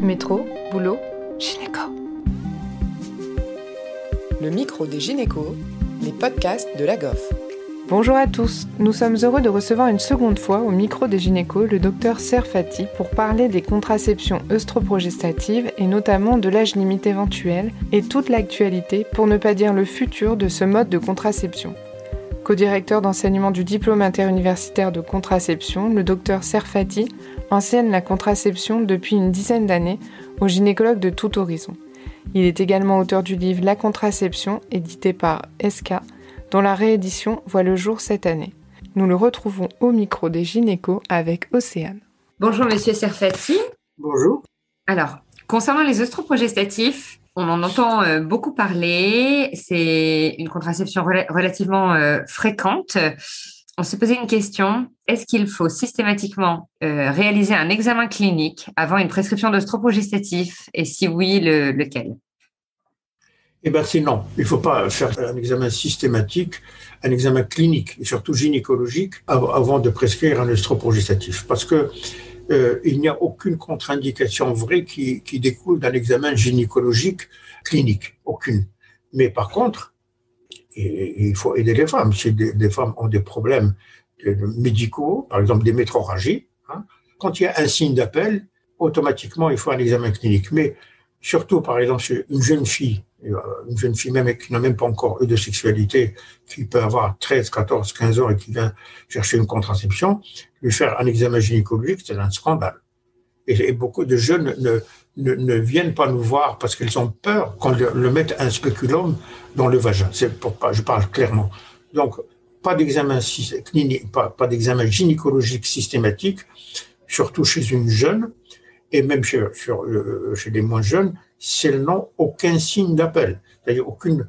Métro, boulot, gynéco. Le micro des gynécos, les podcasts de la GOF. Bonjour à tous, nous sommes heureux de recevoir une seconde fois au micro des gynécos le docteur Serfati pour parler des contraceptions œstroprogestatives et notamment de l'âge limite éventuel et toute l'actualité, pour ne pas dire le futur de ce mode de contraception. Co-directeur d'enseignement du diplôme interuniversitaire de contraception, le docteur Serfati enseigne la contraception depuis une dizaine d'années aux gynécologues de tout horizon. Il est également auteur du livre La contraception, édité par SK, dont la réédition voit le jour cette année. Nous le retrouvons au micro des gynécos avec Océane. Bonjour Monsieur Serfati. Bonjour. Alors, concernant les œstroprogestatifs, on en entend euh, beaucoup parler. C'est une contraception relativement euh, fréquente on s'est posé une question. Est-ce qu'il faut systématiquement euh, réaliser un examen clinique avant une prescription d'oestrogestatif Et si oui, lequel? Eh bien, c'est non. Il ne faut pas faire un examen systématique, un examen clinique et surtout gynécologique avant de prescrire un œstroprogestatif. Parce que euh, il n'y a aucune contre-indication vraie qui, découle d'un examen gynécologique clinique. Aucune. Mais par contre, il faut aider les femmes. Si des, femmes ont des problèmes médicaux, par exemple des métroragies, hein, quand il y a un signe d'appel, automatiquement il faut un examen clinique. Mais surtout, par exemple, une jeune fille, euh, une jeune fille même qui n'a même pas encore eu de sexualité, qui peut avoir 13, 14, 15 ans et qui vient chercher une contraception, lui faire un examen gynécologique, c'est un scandale. Et, beaucoup de jeunes ne, ne, ne, viennent pas nous voir parce qu'ils ont peur qu'on le, mette un spéculum dans le vagin. C'est pour pas, je parle clairement. Donc, pas d'examen pas d'examen gynécologique systématique, surtout chez une jeune, et même chez, chez les moins jeunes, elles n'ont aucun signe d'appel, c'est-à-dire aucune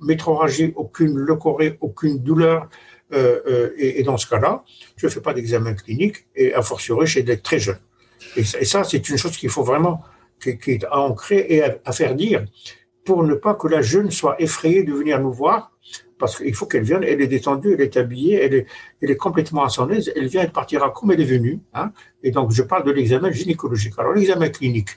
métroragie, aucune leucorrhée, aucune douleur, euh, euh, et, dans ce cas-là, je ne fais pas d'examen clinique, et a fortiori chez des très jeunes. Et, ça, c'est une chose qu'il faut vraiment, qui, est à ancrer et à, faire dire pour ne pas que la jeune soit effrayée de venir nous voir, parce qu'il faut qu'elle vienne, elle est détendue, elle est habillée, elle est, complètement à son aise, elle vient, elle partira comme elle est venue. Hein. Et donc, je parle de l'examen gynécologique. Alors, l'examen clinique,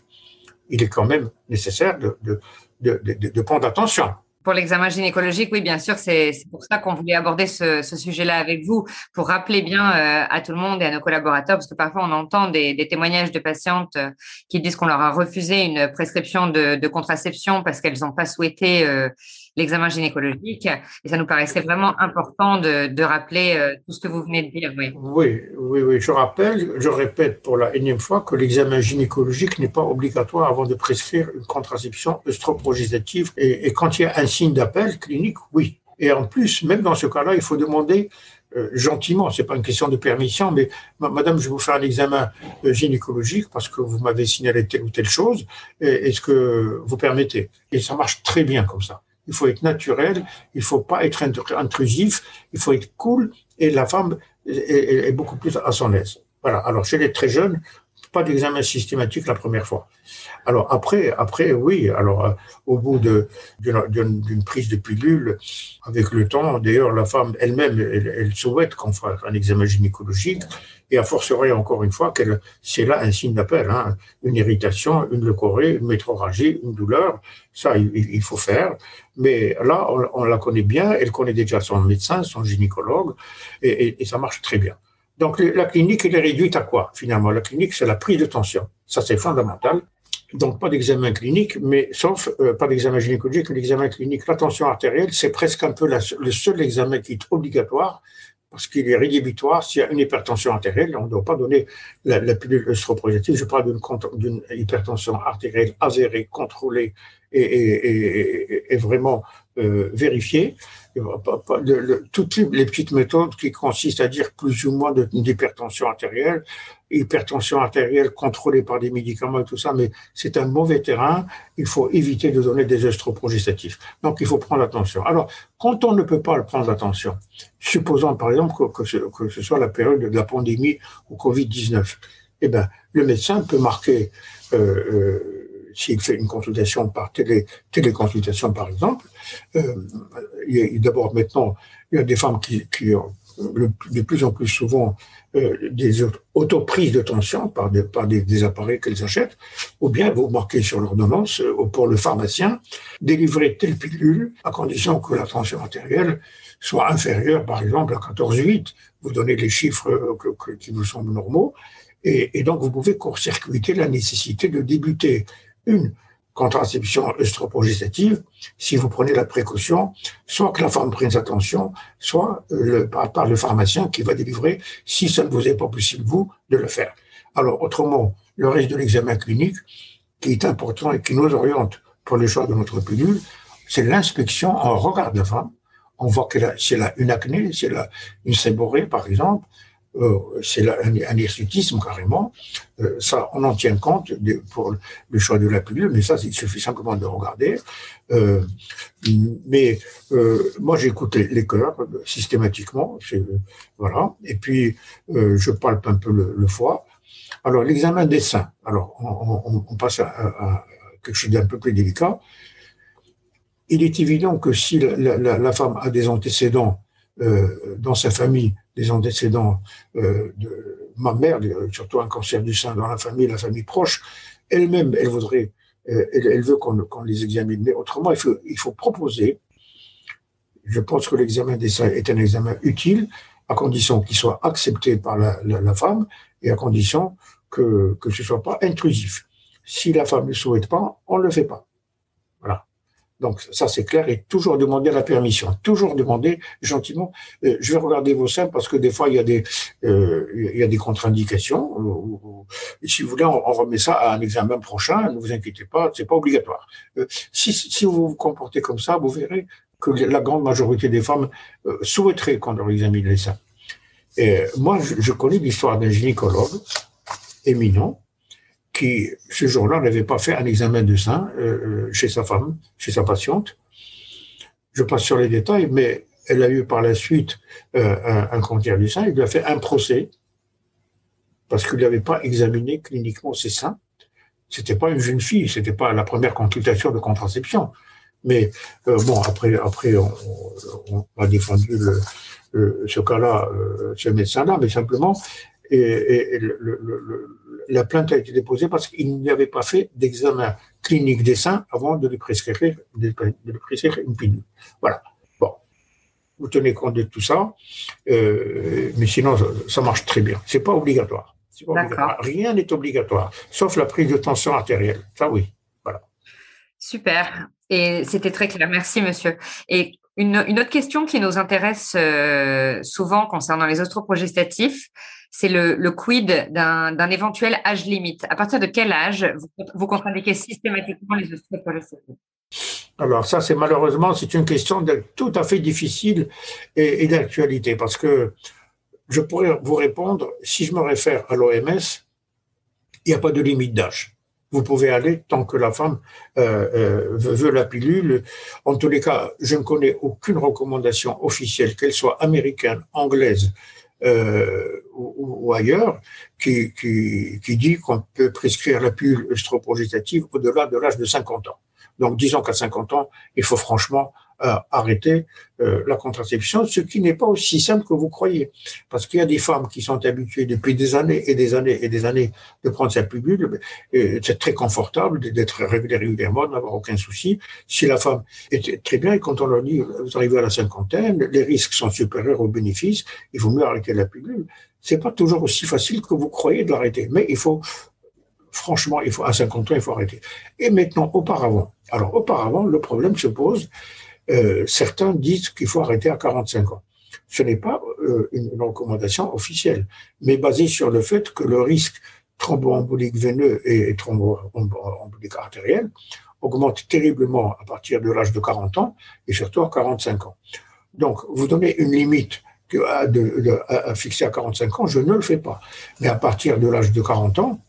il est quand même nécessaire de, de, de prendre attention. Pour l'examen gynécologique, oui, bien sûr, c'est pour ça qu'on voulait aborder ce, sujet-là avec vous, pour rappeler bien euh, à tout le monde et à nos collaborateurs, parce que parfois on entend des, témoignages de patientes euh, qui disent qu'on leur a refusé une prescription de, contraception parce qu'elles n'ont pas souhaité euh, l'examen gynécologique. Et ça nous paraissait vraiment important de, rappeler tout ce que vous venez de dire. Oui. oui, oui, oui. Je rappelle, je répète pour la énième fois que l'examen gynécologique n'est pas obligatoire avant de prescrire une contraception œstroprogestative. Et, et quand il y a un signe d'appel clinique, oui. Et en plus, même dans ce cas-là, il faut demander euh, gentiment, c'est pas une question de permission, mais madame, je vais vous faire un examen euh, gynécologique parce que vous m'avez signalé telle ou telle chose, est-ce que vous permettez Et ça marche très bien comme ça. Il faut être naturel, il faut pas être intrusif, il faut être cool, et la femme est, beaucoup plus à son aise. Voilà. Alors, chez les très jeunes, pas d'examen systématique la première fois. Alors après, après oui, alors euh, au bout d'une prise de pilule, avec le temps, d'ailleurs la femme elle-même, elle, souhaite qu'on fasse un examen gynécologique, et à fortiori encore une fois qu'elle, c'est là un signe d'appel, hein, une irritation, une leucorrhée, une métroragie, une douleur, ça il, faut faire. Mais là, on, la connaît bien, elle connaît déjà son médecin, son gynécologue, et ça marche très bien. Donc la clinique, elle est réduite à quoi finalement? La clinique, c'est la prise de tension. Ça, c'est fondamental. Donc pas d'examen clinique, mais sauf euh, pas d'examen gynécologique, l'examen clinique. La tension artérielle, c'est presque un peu le seul examen qui est obligatoire parce qu'il est rédhibitoire s'il y a une hypertension artérielle. On ne doit pas donner la, la pilule œstroprogestative. Je parle d'une hypertension artérielle avérée, contrôlée et, et vraiment euh, vérifiée toutes les petites méthodes qui consistent à dire plus ou moins d'hypertension artérielle, hypertension artérielle contrôlée par des médicaments et tout ça, mais c'est un mauvais terrain. Il faut éviter de donner des œstroprogestatifs. Donc, il faut prendre attention. Alors, quand on ne peut pas prendre attention, supposons par exemple que, ce, soit la période de la pandémie ou Covid-19, eh ben, le médecin peut marquer euh, euh, s'il fait une consultation par télé, téléconsultation, par exemple, euh, d'abord maintenant, il y a des femmes qui, qui, de plus en plus souvent euh, des autoprises de tension par des, par des, appareils qu'elles achètent, ou bien vous marquez sur l'ordonnance euh, pour le pharmacien délivrer telle pilule à condition que la tension artérielle soit inférieure, par exemple, à 14,8. Vous donnez les chiffres qui vous semblent normaux, et donc vous pouvez court-circuiter la nécessité de débuter une contraception œstroprogestative, si vous prenez la précaution, soit que la femme prenne attention, soit le, par, le pharmacien qui va délivrer, si ça ne vous est pas possible, vous, de le faire. Alors, autrement, le reste de l'examen clinique, qui est important et qui nous oriente pour le choix de notre pilule, c'est l'inspection en regard de la femme. On voit qu'elle a, si une acné, si elle une séborrhée, par exemple, euh, c'est un, hirsutisme carrément. Euh, ça, on en tient compte pour le choix de la pilule, mais ça, il suffit simplement de regarder. Euh, mais moi, j'écoute les, les cœurs systématiquement, voilà. Et puis, je palpe un peu le, foie. Alors, l'examen des seins. Alors, on, passe à, quelque chose d'un peu plus délicat. Il est évident que si la femme a des antécédents dans sa famille des antécédents euh, de ma mère, surtout un cancer du sein dans la famille, la famille proche, elle-même, elle voudrait, euh, elle, veut qu'on les examine. Mais autrement, il faut, il faut proposer. Je pense que l'examen des seins est un examen utile, à condition qu'il soit accepté par la, la, femme et à condition que, que ce soit pas intrusif. Si la femme ne souhaite pas, on ne le fait pas. Voilà. Donc ça c'est clair et toujours demander la permission, toujours demander gentiment. Euh, je vais regarder vos seins parce que des fois il y a des euh, il y a des contre-indications. si vous voulez, on, remet ça à un examen prochain. Ne vous inquiétez pas, c'est pas obligatoire. Euh, si, si vous vous comportez comme ça, vous verrez que la grande majorité des femmes euh, souhaiteraient qu'on leur examine les seins. Et moi, je, je connais l'histoire d'un gynécologue éminent qui, ce jour-là, n'avait pas fait un examen de sein euh, euh, chez sa femme, chez sa patiente. Je passe sur les détails, mais elle a eu par la suite euh, un, cancer du sein. Il lui a fait un procès parce qu'il n'avait pas examiné cliniquement ses seins. C'était pas une jeune fille, c'était pas la première consultation de contraception. Mais bon, après, après, on, a défendu ce cas-là, ce médecin-là, mais simplement, et, la plainte a été déposée parce qu'il n'y avait pas fait d'examen clinique des seins avant de lui prescrire, de, lui prescrire une pilule. Voilà. Bon, vous tenez compte de tout ça, euh, mais sinon ça, marche très bien. C'est pas obligatoire. Pas obligatoire. Rien n'est obligatoire, sauf la prise de tension artérielle. Ça oui. Voilà. Super. Et c'était très clair. Merci, monsieur. Et une, autre question qui nous intéresse euh, souvent concernant les ostroprogestatifs, c'est le, quid d'un éventuel âge limite. À partir de quel âge vous, vous systématiquement les ostéoporostatiques alors ça, c'est malheureusement, c'est une question tout à fait difficile et, d'actualité parce que je pourrais vous répondre, si je me réfère à l'OMS, il n'y a pas de limite d'âge. Vous pouvez aller tant que la femme euh, euh, veut la pilule. En tous les cas, je ne connais aucune recommandation officielle, qu'elle soit américaine, anglaise euh, ou, ailleurs qui, qui, qui dit qu'on peut prescrire la pilule œstroprogestative au-delà de l'âge de 50 ans. Donc disons qu'à 50 ans, il faut franchement arrêter euh, la contraception, ce qui n'est pas aussi simple que vous croyez. Parce qu'il y a des femmes qui sont habituées depuis des années et des années et des années de prendre cette pilule. C'est très confortable d'être régulièrement, d'avoir aucun souci. Si la femme est très bien et quand on leur dit vous arrivez à la cinquantaine, les risques sont supérieurs aux bénéfices, il vaut mieux arrêter la pilule. C'est pas toujours aussi facile que vous croyez de l'arrêter, mais il faut franchement, il faut à 50 ans, il faut arrêter. Et maintenant, auparavant, alors auparavant, le problème se pose euh, certains disent qu'il faut arrêter à 45 ans. Ce n'est pas euh, une recommandation officielle, mais basée sur le fait que le risque thromboembolique veineux et thromboembolique artériel augmente terriblement à partir de l'âge de 40 ans et surtout à 45 ans. Donc, vous donnez une limite à, fixer à 45 ans, je ne le fais pas. Mais à partir de l'âge de 40 ans,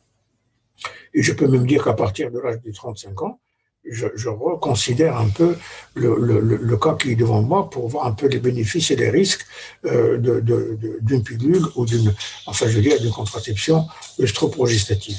et je peux même dire qu'à partir de l'âge de 35 ans, je, reconsidère un peu le, cas qui est devant moi pour voir un peu les bénéfices et les risques euh, d'une pilule ou d'une, enfin je dire, d'une contraception œstroprogestative.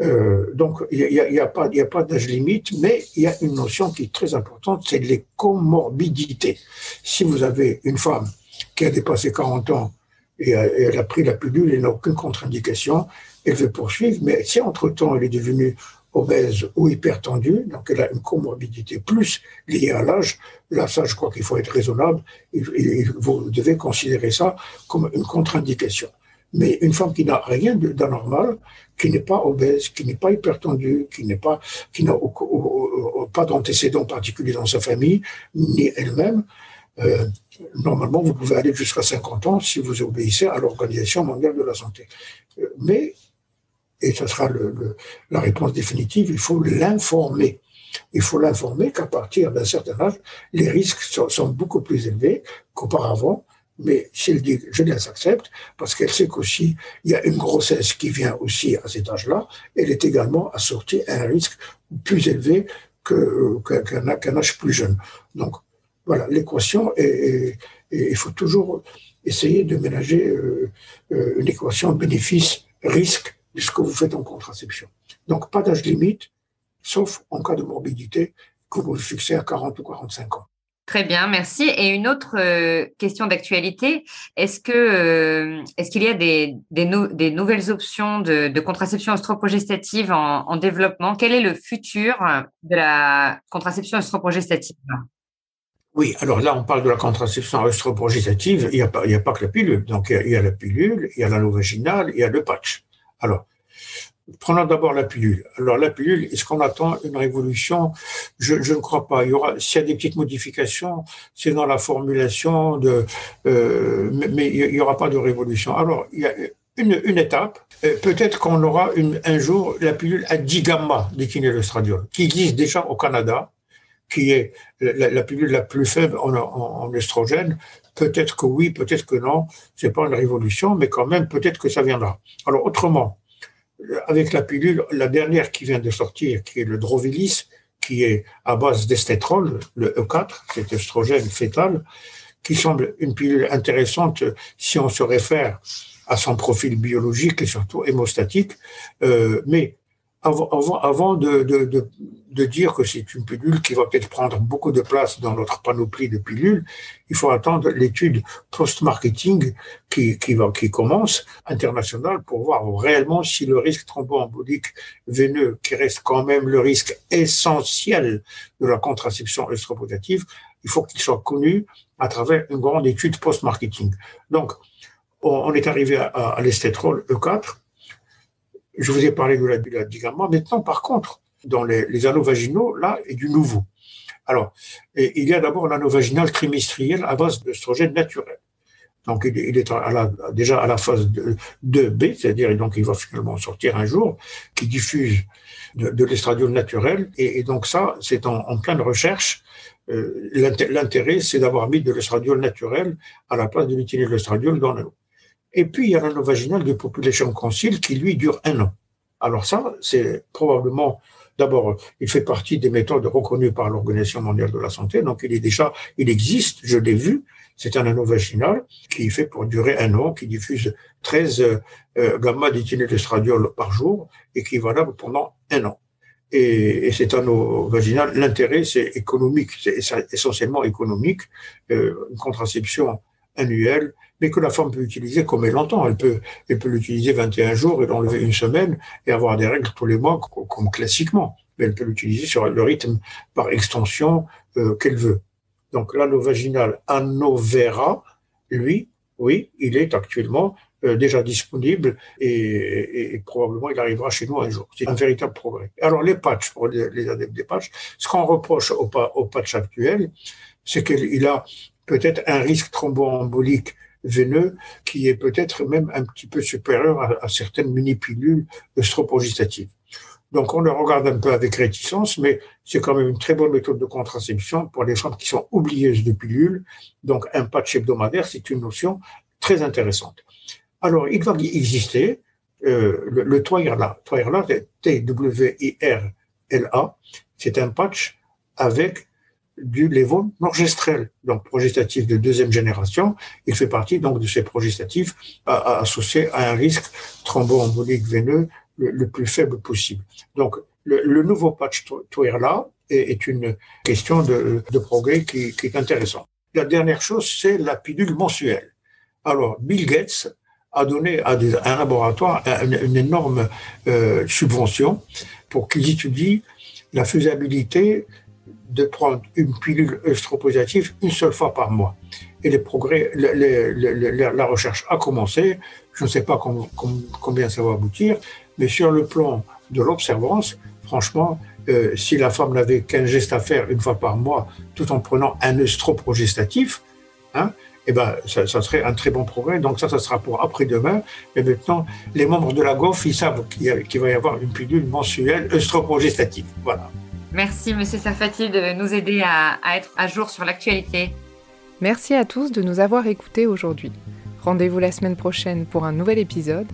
Euh, donc, il n'y a, pas, pas d'âge limite, mais il y a une notion qui est très importante, c'est les comorbidités. Si vous avez une femme qui a dépassé 40 ans et, elle a pris la pilule, elle n'a aucune contre-indication, elle veut poursuivre, mais si entre-temps elle est devenue obèse ou hypertendue, donc elle a une comorbidité plus liée à l'âge, là, ça, je crois qu'il faut être raisonnable, et, vous devez considérer ça comme une contre-indication. Mais une femme qui n'a rien d'anormal, qui n'est pas obèse, qui n'est pas hypertendue, qui n'est pas, qui n'a pas d'antécédents particuliers dans sa famille, ni elle-même, euh, normalement, vous pouvez aller jusqu'à 50 ans si vous obéissez à l'Organisation mondiale de la santé. Euh, mais, et ce sera le, la réponse définitive, il faut l'informer. Il faut l'informer qu'à partir d'un certain âge, les risques sont, beaucoup plus élevés qu'auparavant. Mais si elle dit je les accepte, parce qu'elle sait qu'aussi il y a une grossesse qui vient aussi à cet âge-là, elle est également assortie à un risque plus élevé qu'un âge plus jeune. Donc, voilà, l'équation, et il faut toujours essayer de ménager euh, euh, une équation bénéfice-risque de ce que vous faites en contraception. Donc, pas d'âge limite, sauf en cas de morbidité que vous fixez à 40 ou 45 ans. Très bien, merci. Et une autre euh, question d'actualité, est-ce que est-ce qu'il y a des, des, nouvelles options de, contraception œstroprogestative en, en, développement? Quel est le futur de la contraception œstroprogestative oui, alors là, on parle de la contraception œstroprogestative. Il n'y a, pas, a pas que la pilule. Donc, il y a, la pilule, il y a l'anneau vaginal, il y a le patch. Alors, prenons d'abord la pilule. Alors, la pilule, est-ce qu'on attend une révolution? Je, ne crois pas. Il y aura, s'il y a des petites modifications, c'est dans la formulation de, euh, mais, il n'y aura pas de révolution. Alors, il y a une, étape. Euh, peut-être qu'on aura un jour la pilule à 10 gamma d'équinélostradiol, qui existe déjà au Canada qui est la, pilule la plus faible en, en, estrogène, peut-être que oui, peut-être que non, c'est pas une révolution, mais quand même, peut-être que ça viendra. Alors, autrement, avec la pilule, la dernière qui vient de sortir, qui est le Drovilis, qui est à base d'estétrol, le E4, cet estrogène fœtal, qui semble une pilule intéressante si on se réfère à son profil biologique et surtout hémostatique, euh, mais avant, avant, avant de, de, de, de, dire que c'est une pilule qui va peut-être prendre beaucoup de place dans notre panoplie de pilules, il faut attendre l'étude post-marketing qui, qui, qui commence internationale pour voir réellement si le risque thromboembolique veineux, qui reste quand même le risque essentiel de la contraception œstroprotative, il faut qu'il soit connu à travers une grande étude post-marketing. Donc, on, est arrivé à, à l'estétrol E4, je vous ai parlé de la, de Maintenant, par contre, dans les, les, anneaux vaginaux, là, est du nouveau. Alors, il y a d'abord l'anneau vaginal trimestriel à base d'œstrogène naturel. Donc, il, est à la, déjà à la phase 2B, c'est-à-dire donc il va finalement sortir un jour, qui diffuse de, de l'estradiol naturel. Et, donc ça, c'est en, en, pleine recherche. Euh, L'intérêt, c'est d'avoir mis de l'estradiol naturel à la place de l'utiliser l'estradiol dans l'anneau. Et puis, il y a l'anneau vaginal de population concile qui, lui, dure un an. Alors ça, c'est probablement, d'abord, il fait partie des méthodes reconnues par l'Organisation mondiale de la santé. Donc, il est déjà, il existe, je l'ai vu. C'est un anneau vaginal qui fait pour durer un an, qui diffuse 13 euh, gamma d'éthylénestradiol par jour et qui est valable pendant un an. Et, et cet anneau vaginal, l'intérêt, c'est économique, c'est essentiellement économique, euh, une contraception annuelle mais que la femme peut utiliser comme elle l'entend. Elle peut, elle peut l'utiliser 21 jours et l'enlever une semaine et avoir des règles tous les mois comme classiquement. Mais elle peut l'utiliser sur le rythme par extension euh, qu'elle veut. Donc l'anneau vaginal Anovera, lui, oui, il est actuellement euh, déjà disponible et, et, probablement il arrivera chez nous un jour. C'est un véritable progrès. Alors les patchs, pour les, adeptes des patchs, ce qu'on reproche au, au patch actuel, c'est qu'il a peut-être un risque thromboembolique veineux qui est peut-être même un petit peu supérieur à, certaines mini-pilules œstroprogestatives. Donc on le regarde un peu avec réticence, mais c'est quand même une très bonne méthode de contraception pour les femmes qui sont oublieuses de pilules. Donc un patch hebdomadaire, c'est une notion très intéressante. Alors il va exister euh, le, le Twyerla. Twyerla, T-W-I-R-L-A, c'est un patch avec du lévonorgestrel, donc progestatif de deuxième génération. Il fait partie donc de ces progestatifs associés à un risque thromboembolique veineux le, plus faible possible. Donc, le, nouveau patch TOIRLA est, est, une question de, de progrès qui, qui, est intéressant. la dernière chose, c'est la pilule mensuelle. Alors, Bill Gates a donné à, un laboratoire une, énorme euh, subvention pour qu'ils étudient la faisabilité de prendre une pilule œstropositive une seule fois par mois. Et les progrès, la recherche a commencé. Je ne sais pas combien ça va aboutir, mais sur le plan de l'observance, franchement, euh, si la femme n'avait qu'un geste à faire une fois par mois, tout en prenant un œstroprogestatif, hein, eh ben, ça, serait un très bon progrès. Donc ça, ça sera pour après-demain. Mais maintenant, les membres de la GOF, ils savent qu'il va y avoir une pilule mensuelle œstroprogestative. Voilà. Merci, Monsieur Safati, de nous aider à, à être à jour sur l'actualité. Merci à tous de nous avoir écoutés aujourd'hui. Rendez-vous la semaine prochaine pour un nouvel épisode.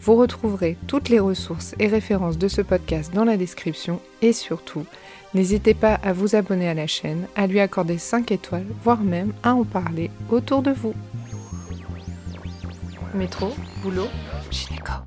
Vous retrouverez toutes les ressources et références de ce podcast dans la description et surtout, n'hésitez pas à vous abonner à la chaîne, à lui accorder 5 étoiles, voire même à en parler autour de vous. Métro, boulot, gynéco.